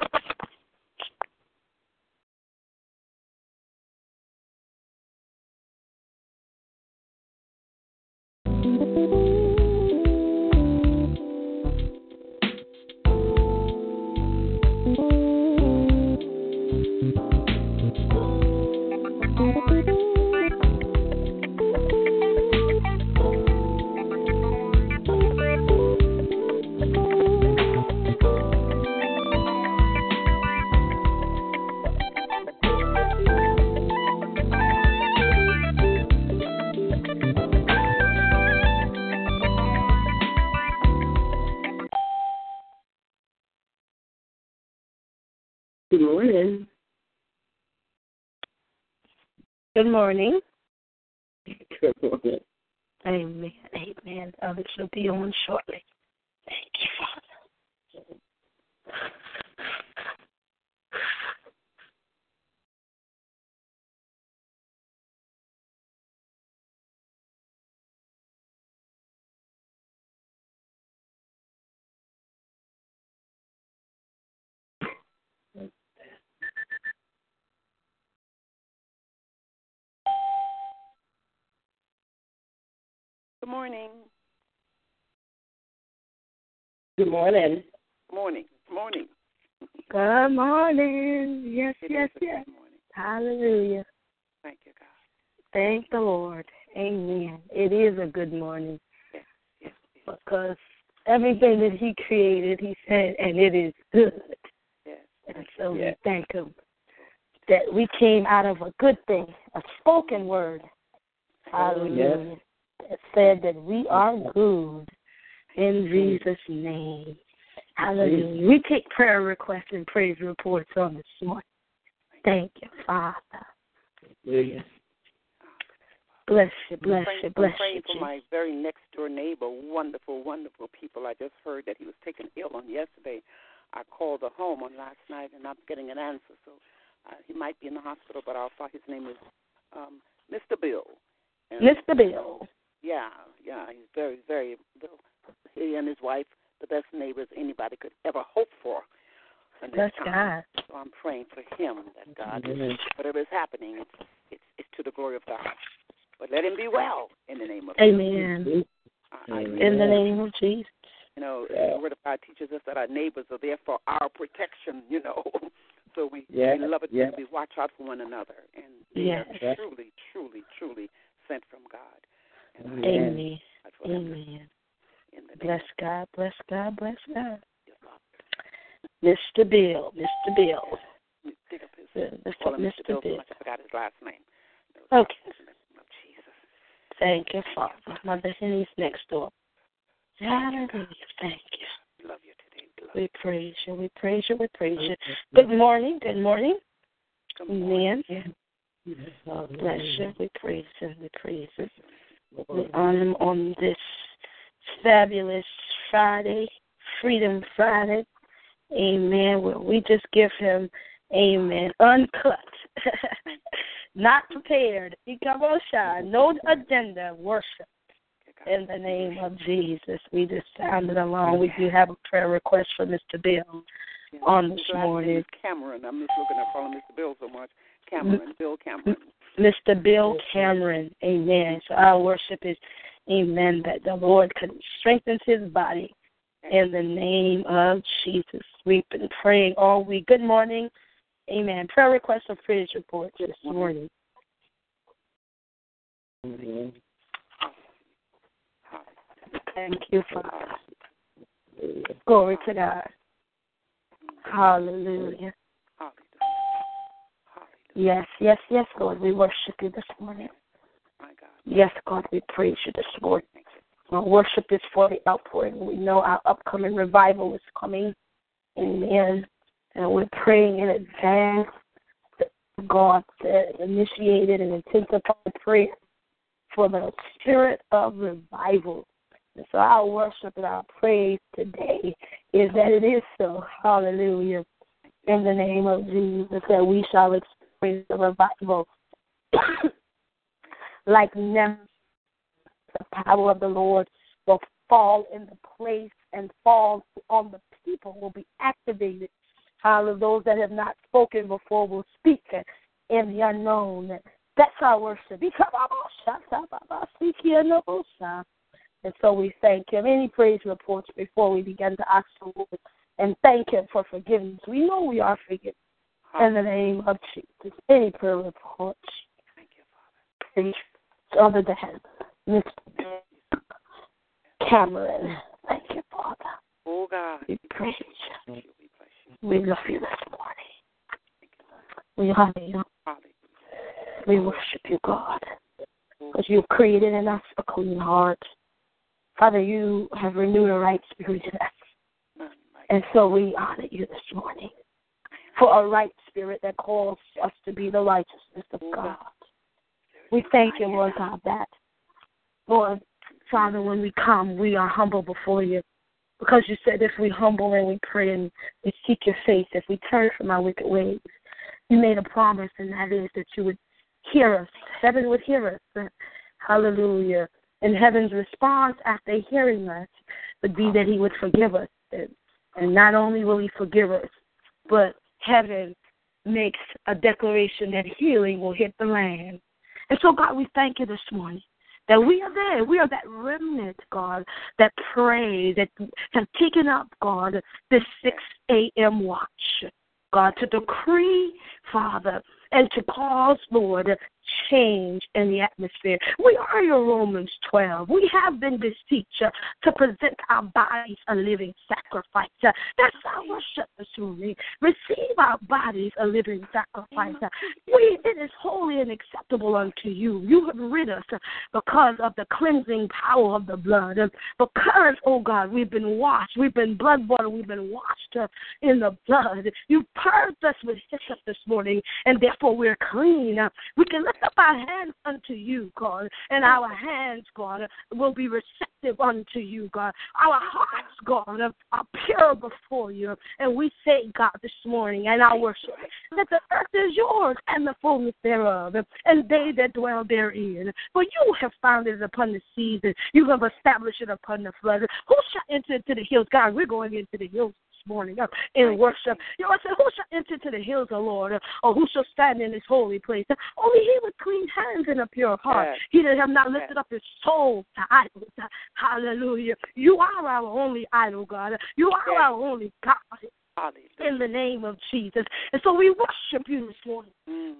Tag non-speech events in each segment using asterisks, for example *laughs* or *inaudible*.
Good *laughs* morning. Good morning. Good morning. Amen. Amen. Others will be on shortly. Thank you, Father. Good morning. Good morning. Morning. Morning. Good morning. Yes, It yes, is a good yes. morning. Hallelujah. Thank you, God. Thank the Lord. Amen. It is a good morning Yes, yes, yes, because everything that He created, He said, and it is good. yes. And so Yeah. we thank Him that we came out of a good thing, a spoken word. Hallelujah. That said that we are good in Jesus' name. Hallelujah. We take prayer requests and praise reports on this morning. Thank you, Father. Hallelujah. Bless you, bless praying, you, bless praying you. for Jesus. my very next door neighbor. Wonderful, wonderful people. I just heard that he was taken ill on yesterday. I called the home on last night and I'm getting an answer. So uh, he might be in the hospital, but I thought his name is um, Mr. Bill. And, Mr. Bill. Yeah, yeah. He's very, very. Bill. He and his wife, the best neighbors anybody could ever hope for. in this Bless. God. So I'm praying for him that God, Amen. whatever is happening, it's, it's it's to the glory of God. But let him be well in the name of Amen. Uh, I, I, Amen. In the name of Jesus. you know, Yeah. the Word of God teaches us that our neighbors are there for our protection. *laughs* You know, so we Yeah, we love it. yeah. We watch out for one another, and they Yes. are truly, truly, truly sent from God. And I Amen. Amen. that's what I'm Amen. in the name Bless God, bless God, bless God. Mr. Bill, Mr. Bill. Dig up his, Uh, call Mr. Mr. Bill. so Bill. I forgot his last name. Okay. In the name of Jesus. Thank you, Father. Mother Henny's next door. Hallelujah. Thank you. We love you today. We love We praise you. We praise you. We praise you. Good morning. Good morning. you. Good morning. Amen. Bless you. We praise him. We praise him. Him on this fabulous Friday, Freedom Friday. Amen. Where we just give him, amen, uncut, *laughs* not prepared. No agenda. Worship. In the name of Jesus, we just sounded along. We do have a prayer request for Mr. Bill Yeah. on this morning. Cameron. I'm just looking at calling Mr. Bill so much. Cameron, Bill Cameron. Mr. Bill Cameron. Amen. So our worship is, amen, that the Lord can strengthen his body in the name of Jesus. We've been praying all week. Good morning. Amen. Prayer request or praise report this morning. Thank you, Father. Glory to God. Hallelujah. Yes, yes, yes, Lord. We worship you this morning. Yes, God, we praise you this morning. Our worship is for the outpouring. We know our upcoming revival is coming. Amen. And we're praying in advance that God initiated and intensified prayer for the spirit of revival. And so our worship and our praise today is that it is so. Hallelujah. In the name of Jesus, that we shall experience the revival *coughs* like never. The power of the Lord will fall in the place and fall on the people, will be activated. Hallelujah. Those that have not spoken before will speak in the unknown. That's our worship. And so we thank Him. Any praise reports before we begin to ask the Lord and thank Him for forgiveness. We know we are forgiven in the name of Jesus. Any prayer reports? Thank you, Father. Other than Mr. Cameron. Thank you, Father. Oh, God. We praise you. We love you this morning. We honor you. We worship you, God. Because you've created in us a clean heart. Father, you have renewed a right spirit in us. And so we honor you this morning for a right spirit that calls us to be the righteousness of God. We thank you, Lord God, that, Lord, Father, when we come, we are humble before you. Because you said if we humble and we pray and we seek your face, if we turn from our wicked ways, you made a promise, and that is that you would hear us. Heaven would hear us. Hallelujah. And heaven's response after hearing us would be that he would forgive us. And not only will he forgive us, but heaven makes a declaration that healing will hit the land. And so, God, we thank you this morning that we are there. We are that remnant, God, that pray, that have taken up, God, this 6 a.m. watch, God, to decree, Father, and to cause, Lord, change in the atmosphere. We are your Romans 12. We have been beseeched to present our bodies a living sacrifice. That's our morning. Receive our bodies a living sacrifice. We, it is holy and acceptable unto you. You have rid us because of the cleansing power of the blood. Because, oh God, we've been washed. We've been blood bought. We've been washed in the blood. You purged us with hyssop this morning, and therefore we're clean. We can lift up our hands unto you, God, and our hands, God, will be receptive unto you, God. Our hearts, God, are pure before you. And we say, God, this morning, and our worship, that the earth is yours and the fullness thereof, and they that dwell therein. For you have founded it upon the seas, and you have established it upon the flood. Who shall enter into the hills? God, we're going into the hills morning in worship. You know, I said, Who shall enter to the hills, O Lord, uh, or who shall stand in his holy place? Only he with clean hands and a pure heart. Yes. He that have not lifted yes. up his soul to idols. Hallelujah. You are our only idol, God. You are yes. our only God. In the name of Jesus. And so we worship you this morning mm.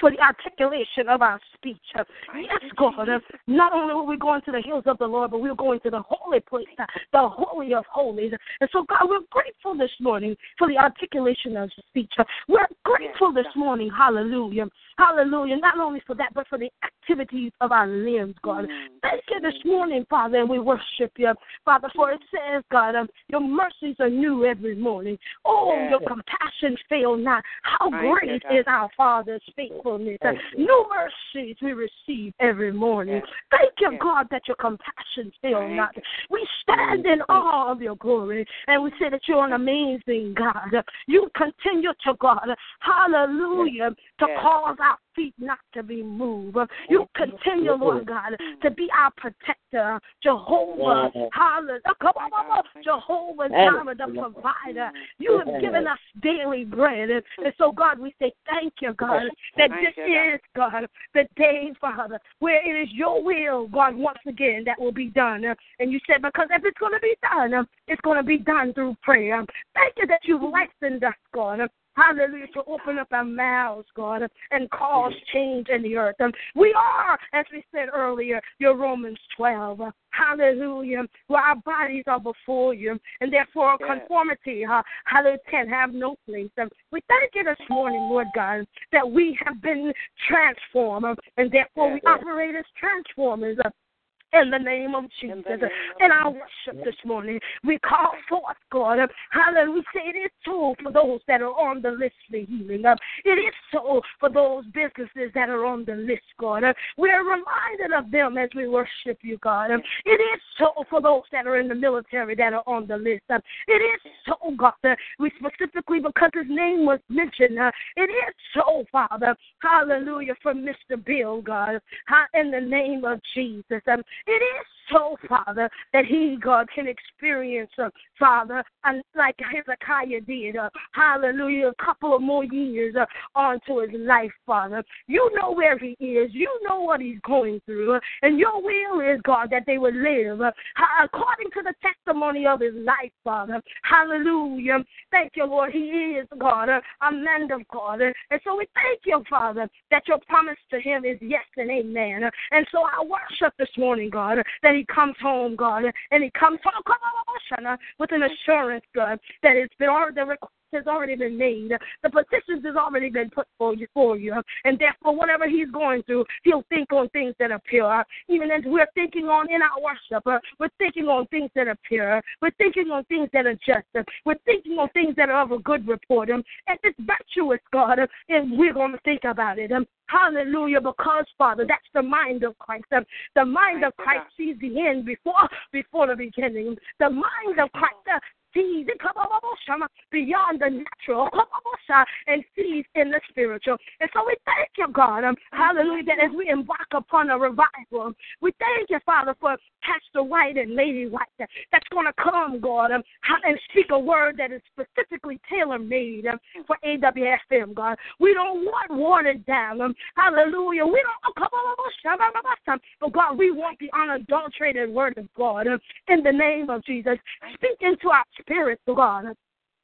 for the articulation of our speech. Yes, God. Not only will we go into the hills of the Lord, but we're going to the holy place, the holy of holies. And so, God, we're grateful this morning for the articulation of speech. We're grateful this morning. Hallelujah. Hallelujah. Not only for that, but for the activities of our limbs, God. Mm. Thank you this morning, Father, and we worship you. Father, for it says, God, um, your mercies are new every morning. Oh, yes. your compassion fail not. How great is our Father's faithfulness. New mercies we receive every morning. Yes. Thank you, yes. God, that your compassion fail not. We stand in awe of your glory, and we say that you're an amazing God. You continue to, God, hallelujah, to cause our feet not to be moved. You oh, continue, Lord. God, to be our protector, Jehovah, hallelujah, Jehovah Jireh, the provider. You have given us daily bread. And, and so, God, we say thank you, God, that this is, God, the day, Father, where it is your will, God, once again, that will be done. And you said, because if it's going to be done, it's going to be done through prayer. Thank you that you've mm-hmm. licensed us, God hallelujah, to open up our mouths, God, and cause change in the earth. And We are, as we said earlier, your Romans 12. Hallelujah. Where our bodies are before you, and therefore Yes. conformity, uh, hallelujah, can have no place. Um, we thank you this morning, Lord God, that we have been transformed, and therefore we operate as transformers. In the name of Jesus. the name of In our worship this morning, we call forth, God. Hallelujah. We say it is so for those that are on the list for healing. It is so for those businesses that are on the list, God. Uh, We're reminded of them as we worship you, God. It is so for those that are in the military that are on the list. It is so, God. We specifically, because his name was mentioned, it is so, Father. Hallelujah. For Mr. Bill, God. In the name of Jesus. It is so, Father, that he, God, can experience, uh, Father, and like Hezekiah did, uh, hallelujah, a couple of more years uh, onto his life, Father. You know where he is. You know what he's going through. uh, and your will is, God, that they would live uh, according to the testimony of his life, Father. Hallelujah. Thank you, Lord. He is, God, uh, a man of God. Uh, and so we thank you, Father, that your promise to him is yes and amen. Uh, and so I worship this morning, God, that he comes home, God, and he comes home with an assurance, God, that it's been already, the has already been made. The petitions has already been put for you, for you. And therefore, whatever he's going through, he'll think on things that are pure. Even as we're thinking on in our worship, uh, we're thinking on things that are pure. We're thinking on things that are just. We're thinking on things that are of a good report. And it's virtuous, God, and we're going to think about it. Hallelujah, because Father, that's the mind of Christ. Um, The mind of Christ sees the end before before the beginning. The mind of Christ uh, sees beyond the natural and sees in the spiritual. And so we thank you, God. Um, hallelujah, that as we embark upon a revival, we thank you, Father, for Pastor White and Lady White that's going to come, God, um, and speak a word that is specifically tailor made um, for AWFM, God. We don't want watered down. Um, hallelujah. We don't, but God, we want the unadulterated word of God um, in the name of Jesus. Speak into our spirits, God.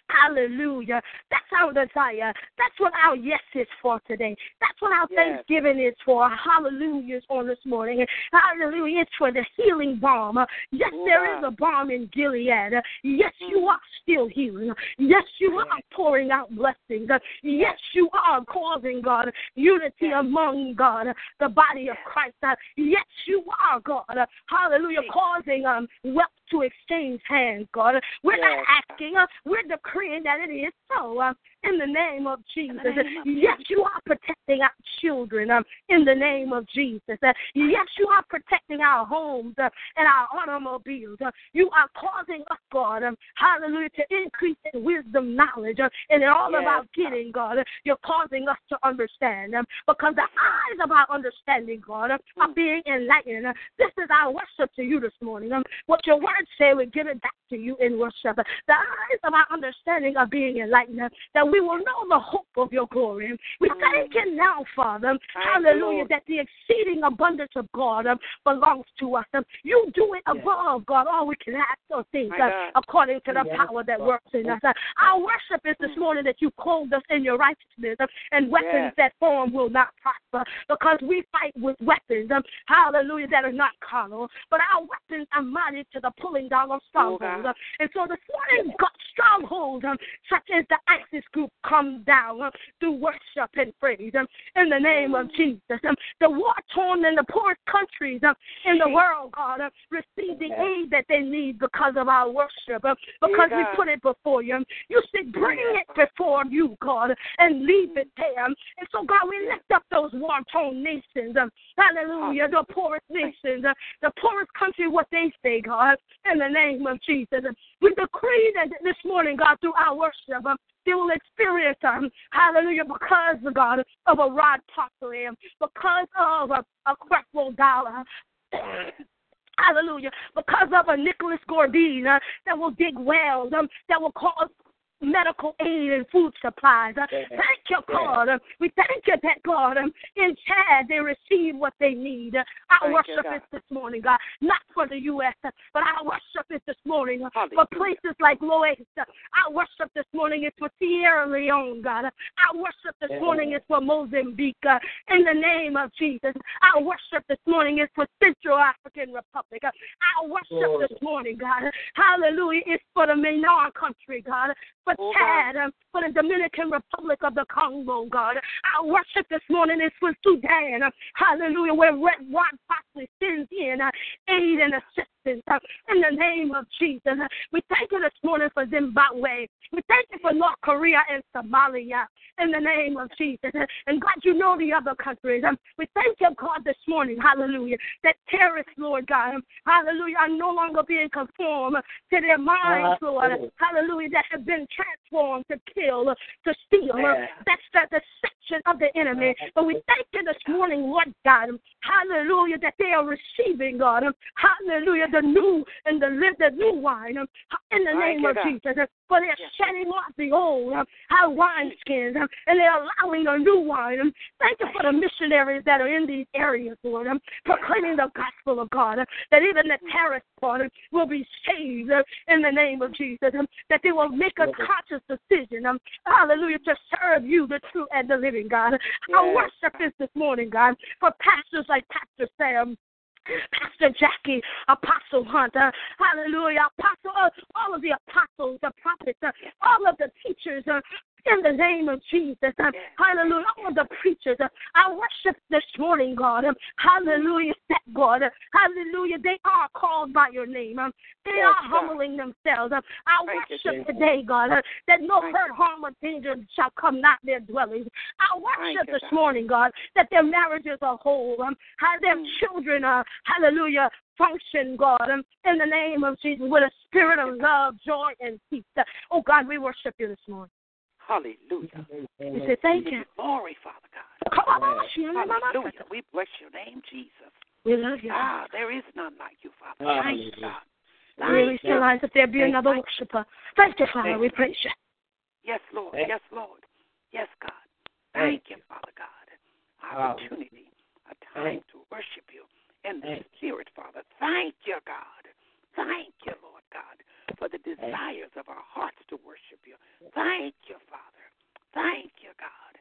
Hallelujah. That's our desire. That's what our yes is for today. That's what our Yes. thanksgiving is for. Hallelujah is on this morning. Hallelujah. It's for the healing balm. Yes, there is a balm in Gilead. Yes, you are still healing. Yes, you are pouring out blessings. Yes, you are causing, God, unity among, God, the body of Christ. Yes, you are, God. Hallelujah. Causing um, wealth to exchange hands, God. We're not asking, uh, we're decreeing that it is so. Uh, in the name of Jesus. name Yes, you are protecting our children um, in the name of Jesus. Uh, yes, you are protecting our homes uh, and our automobiles. Uh, you are causing us, God, um, hallelujah, to increase in wisdom, knowledge, uh, and in all Yes, our getting, God. uh, You're causing us to understand um, because the eyes of our understanding, God, uh, are being enlightened. Uh, This is our worship to you this morning. Um, what your word say, we give it back to you in worship. Uh, The eyes of our understanding are being enlightened, uh, that we will know the hope of your glory. We thank you now, Father, hallelujah, that the exceeding abundance of God um, belongs to us. Um, you do it above, God, all we can ask or think, My uh, God. according to the power that works in us. Uh, our worship is this morning that you clothed us in your righteousness, uh, and weapons that form will not prosper, because we fight with weapons, um, hallelujah, that are not carnal, but our weapons are mighty to the pulling down of strongholds. Oh, God. Uh, and so this morning, God, strongholds um, such as the ISIS group come down through worship and praise in the name of Jesus. Um, the war torn and the poorest countries in the world, God, receive the aid that they need because of our worship, because we put it before you. You said, bring it before you, God, and leave it there. And so, God, we lift up those war torn nations. Hallelujah, the poorest nations, uh, the poorest country, what they say, God, in the name of Jesus. We decree that this morning, God, through our worship, they will experience, um, hallelujah, because, God, of a Rod Parsley, um, because of a, a Creflo Dollar. *coughs* Hallelujah. Because of a Nicholas Gordine uh, that will dig wells, um, that will cause medical aid and food supplies. Uh, thank you, God. Uh, we thank you that, God, um, in Chad they receive what they need. Uh, our Thank worship God. is this morning, God, not for the U.S., uh, but our worship is this morning. morning for places like Laos. Our worship this morning is for Sierra Leone, God. Our worship this morning is for Mozambique. In the name of Jesus. Our worship this morning is for Central African Republic. Our worship this morning, God. Hallelujah. Is for the Myanmar country, God. For oh, Chad, for the Dominican Republic of the Congo, God. Our worship this morning is for Sudan. Hallelujah. Where Red One possibly sends in uh, aid and assistance Uh, in the name of Jesus. Uh, we thank you this morning for Zimbabwe. We thank you for North Korea and Somalia in the name of Jesus. Uh, and God, you know the other countries. Um, we thank you, God, this morning, hallelujah, that terrorists, Lord God, um, hallelujah, are no longer being conformed to their minds, ah, Lord, oh. hallelujah, that have been transformed to kill, to steal. That's the deception of the enemy. Ah, but we thank you this morning, Lord God, um, hallelujah, that they are receiving, God, hallelujah, the new and the, the new wine um, in the name of Jesus. Um, for they're shedding off the old um, our wineskins and they're allowing a new wine. Thank you for the missionaries that are in these areas, Lord, proclaiming the gospel of God, that even the terrorist part will be saved in the name of Jesus, that they will make a conscious decision, hallelujah, to serve you, the true and the living God. Our worship is this morning, God, for pastors like Pastor Sam. Pastor Jackie, Apostle Hunter, hallelujah, Apostle, all of the apostles, the prophets, uh, all of the teachers, uh, in the name of Jesus. Uh, hallelujah. All the preachers, uh, I worship this morning, God. Um, hallelujah, that God. Uh, hallelujah. They are called by your name. Um, they are humbling themselves. Um, I worship today, God, that no hurt, harm, or danger shall come not their dwellings. I worship this morning, God, that their marriages are whole. how their mm. children are, hallelujah, function, God, in the name of Jesus, with a spirit of love, joy, and peace. Oh, God, we worship you this morning. Hallelujah. We say thank you. Glory, Father God. Come on, Hallelujah. We bless your name, Jesus. We love you. Ah, there is none like you, Father. Thank you, God. Thank really still lines if there be Thank another worshiper. Thank you, Father. Thank we praise you. Yes, Lord. Yes, Lord. Yes, God. Thank you, Father God. Opportunity, a time to worship you in the Spirit, Father. Thank you, God. Thank you, Lord God for the desires of our hearts to worship you. Thank you, Father. Thank you, God.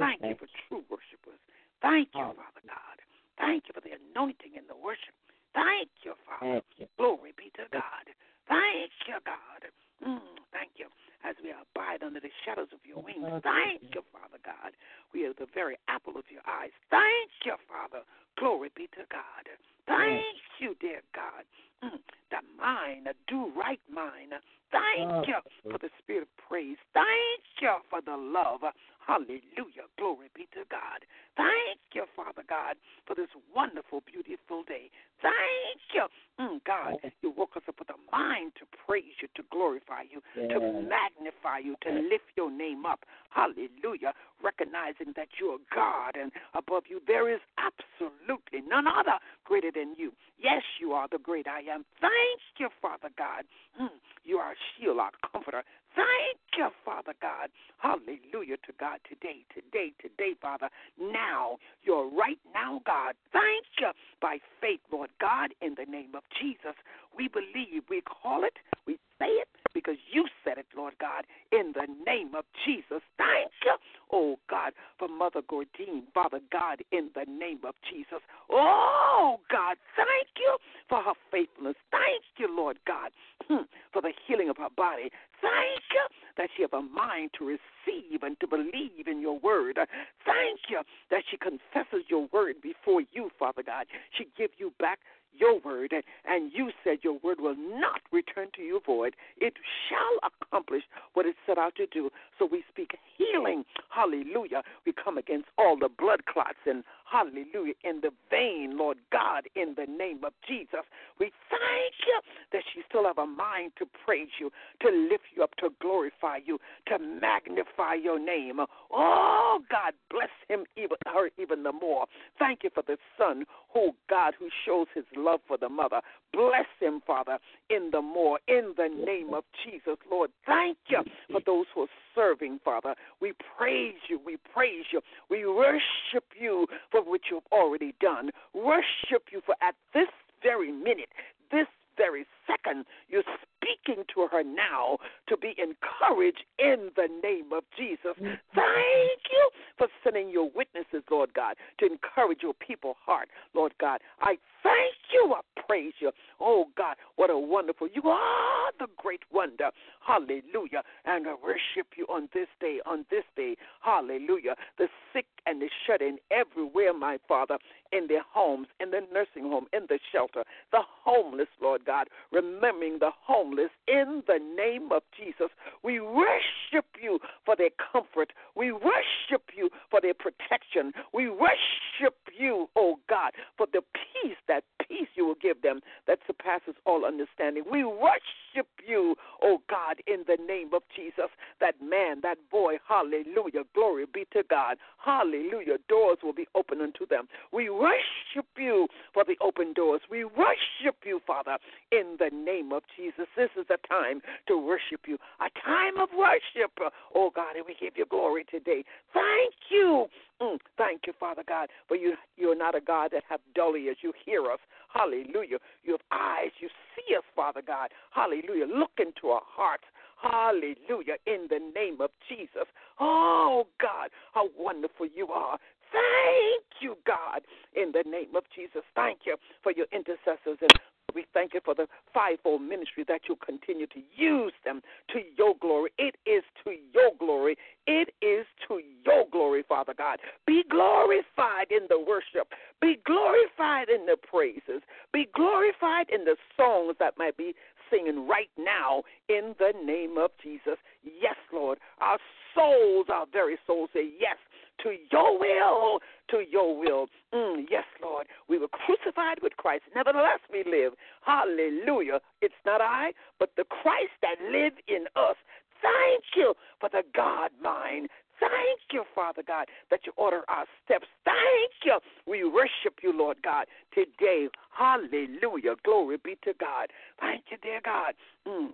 Thank you for true worshipers. Thank you, Father God. Thank you for the anointing in the worship. Thank you, Father. Glory be to God. Thank you, God. Mm, thank you. As we abide under the shadows of your wings. Thank you, Father God. We are the very apple of your eyes. Thank you, Father. Glory be to God. Thank you, dear God. Mm, the mind, a do right mind. Thank you for the spirit of praise. Thank you for the love. Hallelujah. Glory be to God. Thank you, Father God, for this wonderful, beautiful day. Thank you, mm, God. You woke us up with a mind to praise you, to glorify you, yeah. to magnify you, to lift your name up. Hallelujah. Recognizing that you are God and above you there is absolutely none other greater than you. Yes, you are the great I am. Thank you, Father God. Mm, you are a shield, our comforter. Thank you, Father God. Hallelujah to God today, today, today, Father. Now, you're right now, God. Thank you by faith, Lord God, in the name of Jesus. We believe, we call it, we say it because you said it, Lord God, in the name of Jesus. Thank you, oh God, for Mother Gordine, Father God, in the name of Jesus. Oh God, thank you for her faithfulness. Thank you, Lord God, hmm, for the healing of her body. Thank you that she have a mind to receive and to believe in your word. Thank you that she confesses your word before you, Father God. She give you back your word, and you said your word will not return to you void. It shall accomplish what it set out to do. So we speak healing. Hallelujah. We come against all the blood clots and hallelujah in the vein, Lord God, in the name of Jesus. We thank you that she still have a mind to praise you, to lift you up, to glorify you, to magnify your name. Oh God, bless him even her even the more. Thank you for the son, oh God, who shows his love for the mother. Bless him, Father, in the more, in the name of Jesus, Lord. Thank you for those who are serving, Father. We praise you. We praise you. We worship you for what you've already done. Worship you for at this very minute, this very second, you're speaking to her now to be encouraged in the name of Jesus. Mm-hmm. Thank you for sending your witnesses, Lord God, to encourage your people heart, Lord God. I thank you. I praise you. Oh God, what a wonderful. You are the great wonder. Hallelujah. And I worship you on this day, on this day. Hallelujah. The sick and the shut in everywhere, my Father, in their homes, in the nursing home, in the shelter, the homeless, Lord God, remembering the homeless in the name of Jesus. We worship you for their comfort. We worship you for their protection. We worship you, oh God, for the peace, that peace you will give them that surpasses all understanding. We worship you, oh God, in the name of Jesus. That man, that boy, hallelujah, glory be to God. Hallelujah, doors will be open unto them. We worship you for the open doors. We worship you, Father, in the name of Jesus. This is a time to worship you, a time of worship, oh God, and we give you glory today. Thank you. Mm, thank you, Father God, for you. You're not a God that have dull ears. You hear us. Hallelujah. You have eyes. You see us, Father God. Hallelujah. Look into our hearts. Hallelujah. In the name of Jesus. Oh, God, how wonderful you are. Thank you, God, in the name of Jesus. Thank you for your intercessors and we thank you for the fivefold ministry that you continue to use them to your glory. It is to your glory. It is to your glory, Father God. Be glorified in the worship. Be glorified in the praises. Be glorified in the songs that might be singing right now in the name of Jesus. Yes, Lord. Our souls, our very souls say yes to your will, to your will. Mm, yes, Lord. We were crucified with Christ. Nevertheless, we live. Hallelujah. It's not I, but the Christ that lives in us. Thank you for the God mind. Thank you, Father God, that you order our steps. Thank you. We worship you, Lord God, today. Hallelujah. Glory be to God. Thank you, dear God. Mm.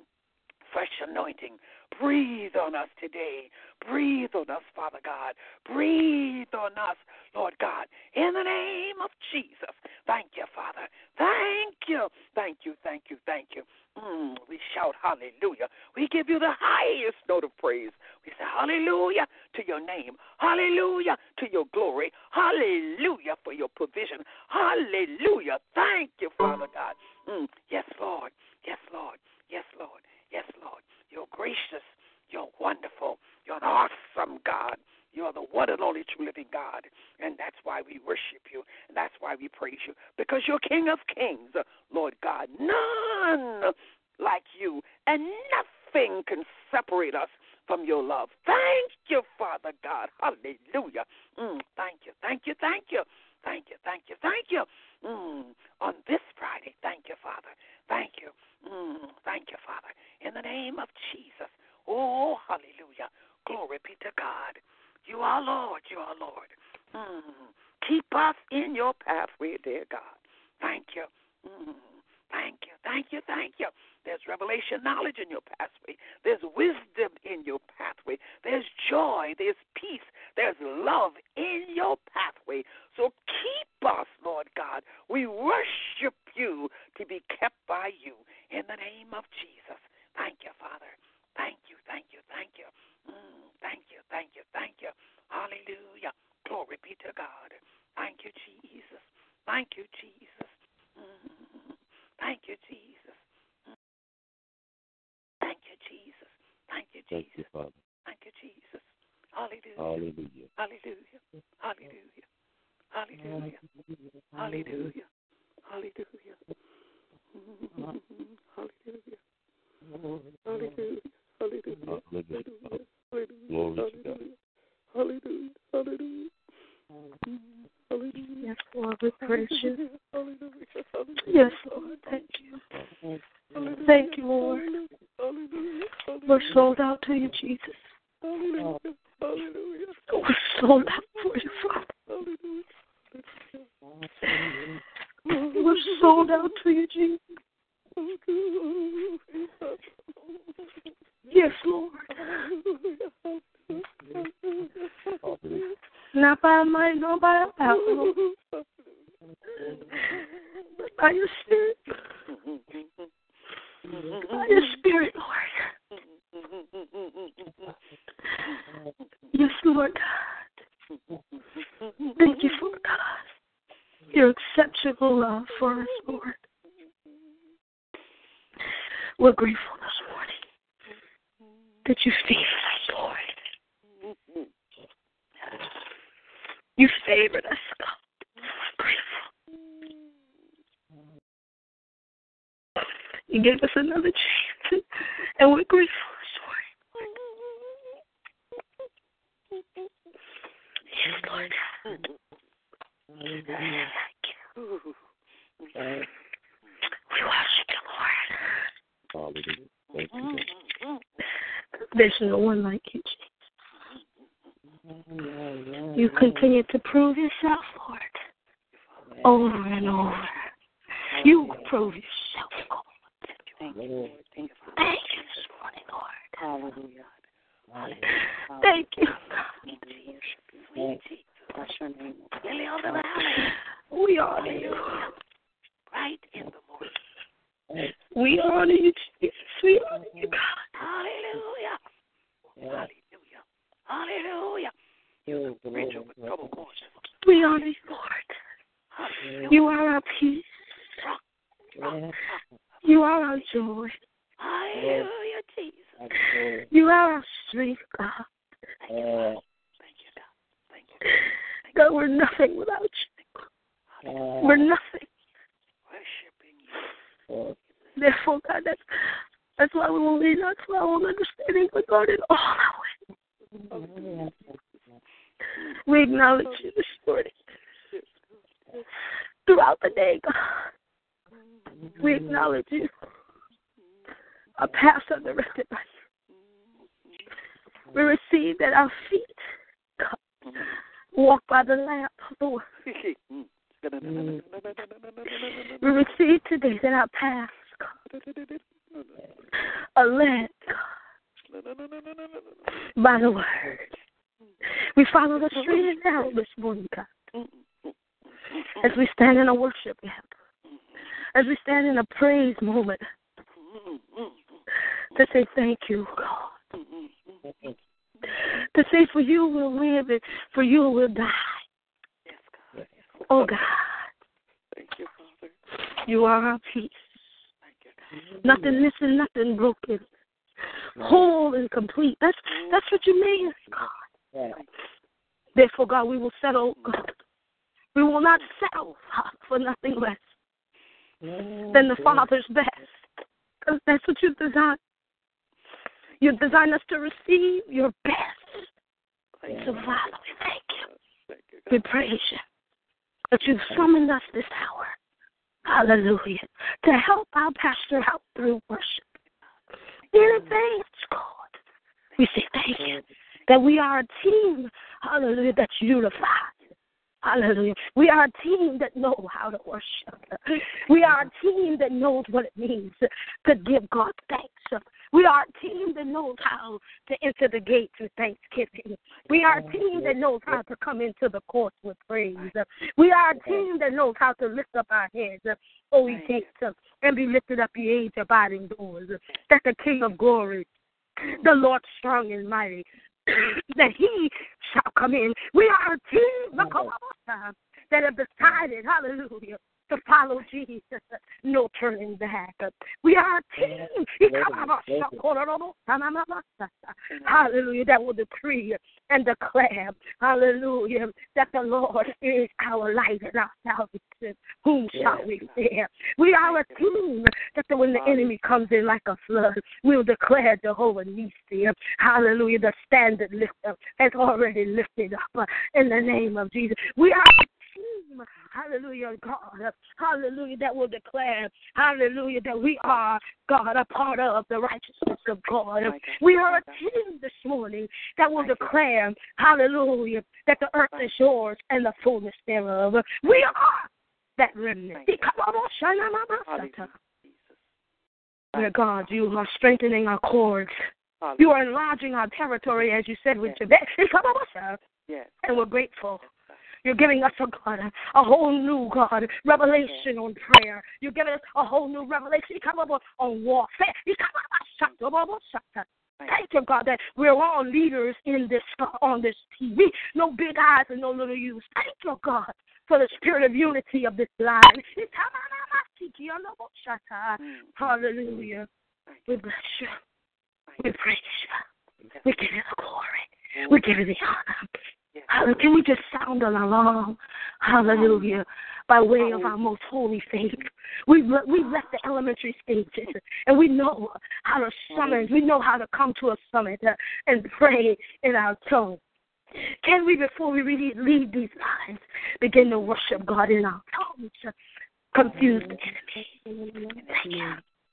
Fresh anointing. Breathe on us today. Breathe on us, Father God. Breathe on us, Lord God, in the name of Jesus. Thank you, Father. Thank you. Thank you, thank you, thank you. Mm, we shout hallelujah. We give you the highest note of praise. We say hallelujah to your name. Hallelujah to your glory. Hallelujah for your provision. Hallelujah. Thank you, Father God. Mm, yes, Lord. Yes, Lord. Yes, Lord. Yes, Lord. You're gracious. You're wonderful. You're an awesome God. You're the one and only true living God. And that's why we worship you. And that's why we praise you. Because you're King of kings, Lord God. None like you. And nothing can separate us from your love. Thank you, Father God. Hallelujah. Mm, thank you. Thank you. Thank you. Thank you. Thank you. Thank you. Mm, on this Friday, thank you, Father. Thank you. Mm, thank you, Father. In the name of Jesus. Oh, hallelujah. Glory be to God. You are Lord. You are Lord. Mm. Keep us in your pathway, dear God. Thank you. Mm. Thank you. Thank you. Thank you. There's revelation knowledge in your pathway. There's wisdom in your pathway. There's joy. There's peace. There's love in your pathway. So keep us, Lord God. We worship you to be kept by you in the name of Jesus. Thank you, Father. Thank you, thank you, thank you. Mm, thank you, thank you, thank you. Hallelujah. Glory be to God. Thank you, Jesus. Thank you, Jesus. Mm, thank you, Jesus. Mm, thank you, Jesus. Thank you, Jesus. Thank you, Father. Thank you, Jesus. Hallelujah. Hallelujah. Hallelujah. Hallelujah. Hallelujah. Hallelujah. Hallelujah. Mm, Hallelujah. Hallelujah. Hallelujah. Hallelujah. Glory to God. Hallelujah. Hallelujah. Hallelujah. Yes, Lord, we praise you. Hallelujah. Hallelujah. Yes, Lord, thank you. Thank you, Lord. Hallelujah. We're sold out to you, Jesus. Hallelujah. Oh. Hallelujah. We're sold out for you, Father. Hallelujah. We're sold out to you, Jesus. Yes, Lord. Not by might, nor by power, but by your spirit. By your spirit, Lord. unconditional love for us, Lord. We're grateful this morning that you favored us, Lord. You favored us, God. We're grateful. You gave us another chance, and we're grateful this morning. Yes, Lord. Thank you. We worship you, Lord. Hallelujah. Thank you. God. There's no one like you, Jesus. You continue to prove yourself, Lord, over and over. You prove yourself, God. Thank you, Lord. Thank you. Thank this morning, Lord. Hallelujah. Thank you, God. Bless your name. Lily of the valley. We honor you. Right in the morning. We honor you, Jesus. We honor you, God. Hallelujah. Hallelujah. Hallelujah. Reach over double portion. We honor you, Lord. Hallelujah. You are our peace. You are our joy. Hallelujah, Jesus. You are our strength, God. Thank you, Father. Thank you, God. Thank you. God, we're nothing without you. We're nothing. Worshiping you. Therefore, God, that's, that's why we will lean not to our own understanding, but God, in all our ways. We acknowledge you this morning. Throughout the day, God, we acknowledge you. Our path directed by you. We receive that our feet walk by the lamp, Lord. We receive today that our are led, God, by the word. We follow the straight and narrow this morning, God, as we stand in a worship gap, as we stand in a praise moment, to say thank you, God. To say for you we'll live and for you we'll die. Yes, God. Oh God, Thank you, Father. you are our peace. Thank you, Nothing missing, nothing broken. Whole and complete. That's that's what you mean, us, God. Therefore, God, we will settle, God. We will not settle for nothing less than the mm-hmm. Father's best. Because that's what you designed. You designed us to receive your best. So, Father, we thank you. Thank you, We praise you that you've summoned us this hour. Hallelujah. To help our pastor out through worship. In advance, God. We say thank you that we are a team, hallelujah, that's unified. Hallelujah. We are a team that know how to worship. We are a team that knows what it means to give God thanks. We are a team that knows how to enter the gates with thanksgiving. We are a team that knows how to come into the courts with praise. We are a team that knows how to lift up our heads, O ye gates, and be lifted up, ye age abiding doors. That the King of glory, the Lord strong and mighty, *coughs* that he shall come in. We are a team. Of that have decided, hallelujah, to follow Jesus. No turning back. We are a team, hallelujah, that will decree and declare, hallelujah, that the Lord is our light and our salvation. Whom shall we fear? We are a team that when the enemy comes in like a flood, we'll declare Jehovah Nissi. Hallelujah. The standard lifter has already lifted up in the name of Jesus. We are hallelujah, God, hallelujah, that will declare, hallelujah, that we are, God, a part of the righteousness of God. We are a team this morning that will declare, hallelujah, that the earth is yours and the fullness thereof. We are that remnant. Dear God, you are strengthening our cords. You are enlarging our territory, as you said with Jabez. Yes. And we're grateful. You're giving us a God, a whole new God, revelation on prayer. You're giving us a whole new revelation You come up on warfare. You come up on Thank you, God, that we're all leaders in this on this TV. No big eyes and no little U's. Thank you, God, for the spirit of unity of this line. Hallelujah. We bless you. We praise you. We give you the glory. We give you the honor. Hallelujah. Can we just sound an alarm? Hallelujah. By way of our most holy faith. We've, we've left the elementary stages and we know how to summon, we know how to come to a summit and pray in our tongue. Can we, before we really leave these lines, begin to worship God in our tongues? Confuse the enemy.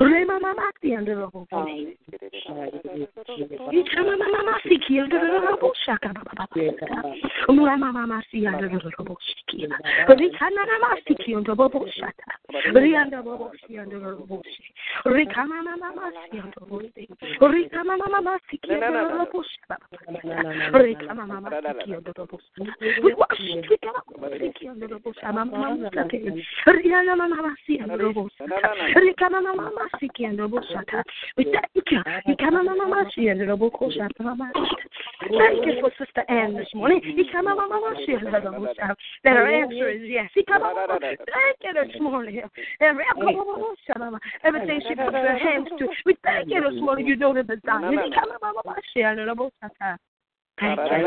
Rema mama si under the whole thing. Ichama mama si ki under the rubble shaka baba. Umura mama si under the rubble shiki. Rikana mama si ki under the rubble shata. Rianda rubble si under the rubble shi. Rikama mama si under the rubble shi. Rikama mama si ki under the rubble shaba. Rikama mama si ki under the rubble. We worship we cannot we thank you. Thank you for Sister Ann this morning. That her answer is yes. Thank you this morning. Everything she puts her hands to. We thank you this morning. You know the design. Thank you.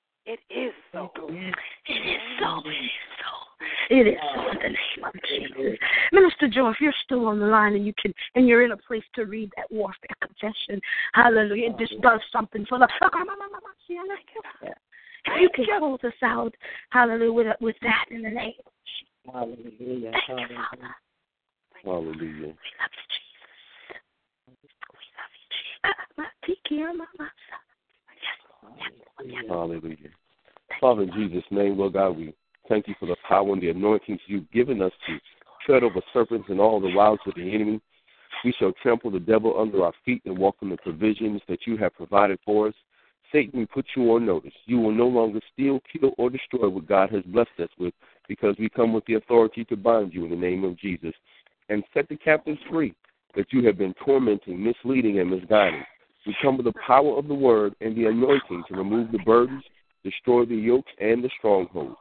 It is so. It is so. It is so. It is so in the name of Jesus. Minister Joe, if you're still on the line and you can and you're in a place to read that warfare confession, hallelujah. It just does something for the *laughs* if you can close us out, hallelujah, with, with that in the name of Jesus. Hallelujah. Thank you, Father. Hallelujah. We love you, Jesus. We love you, Jesus. Ah, Hallelujah. Father, in Jesus' name, Lord God, we thank you for the power and the anointings you've given us to tread over serpents and all the wiles of the enemy. We shall trample the devil under our feet and walk in the provisions that you have provided for us. Satan, we put you on notice. You will no longer steal, kill, or destroy what God has blessed us with because we come with the authority to bind you in the name of Jesus and set the captives free that you have been tormenting, misleading, and misguiding. We come with the power of the word and the anointing to remove the burdens, destroy the yokes and the strongholds.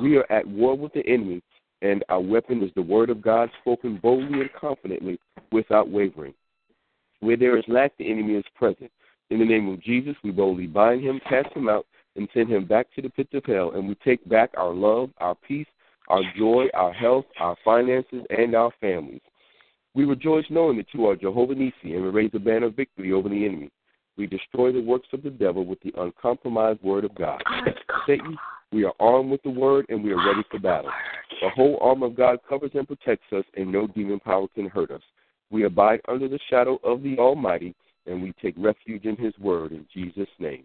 We are at war with the enemy, and our weapon is the word of God spoken boldly and confidently without wavering. Where there is lack, the enemy is present. In the name of Jesus, we boldly bind him, cast him out, and send him back to the pit of hell, and we take back our love, our peace, our joy, our health, our finances, and our families. We rejoice knowing that you are Jehovah Nissi, and we raise a banner of victory over the enemy. We destroy the works of the devil with the uncompromised word of God. Satan, we are armed with the word and we are ready for battle. The whole armor of God covers and protects us, and no demon power can hurt us. We abide under the shadow of the Almighty, and we take refuge in His word in Jesus' name.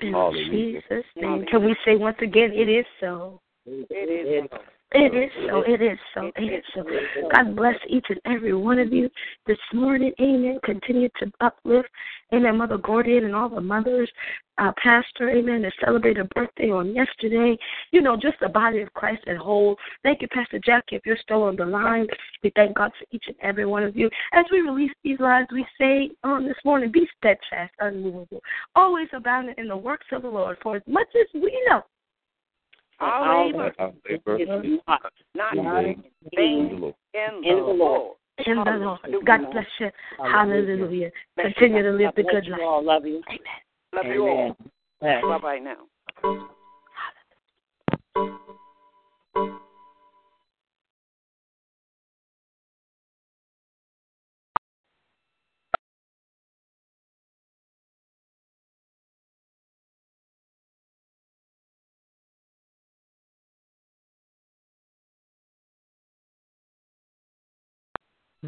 In Hallelujah. Jesus' name. Can we say once again, it is so? It is so. It is so. It is so. It is so. God bless each and every one of you this morning. Amen. Continue to uplift. Amen. Mother Gordian and all the mothers, uh, Pastor. Amen. That celebrated a birthday on yesterday. You know, just the body of Christ at whole. Thank you, Pastor Jackie, if you're still on the line. We thank God for each and every one of you. As we release these lives, we say on this morning, be steadfast, unmovable, always abounding in the works of the Lord. For as much as we know Our labor Our labor is is not, not in vain in in the Lord. in In the the Lord. Lord. in the Lord. God bless you. Hallelujah. Continue to live the good life. all. Love you. Amen. Love you all. Bye bye now.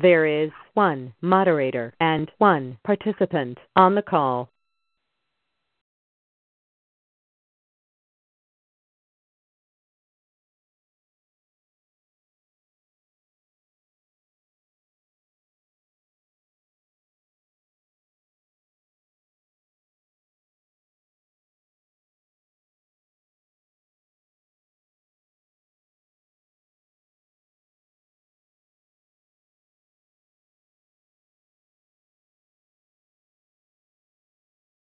There is one moderator and one participant on the call.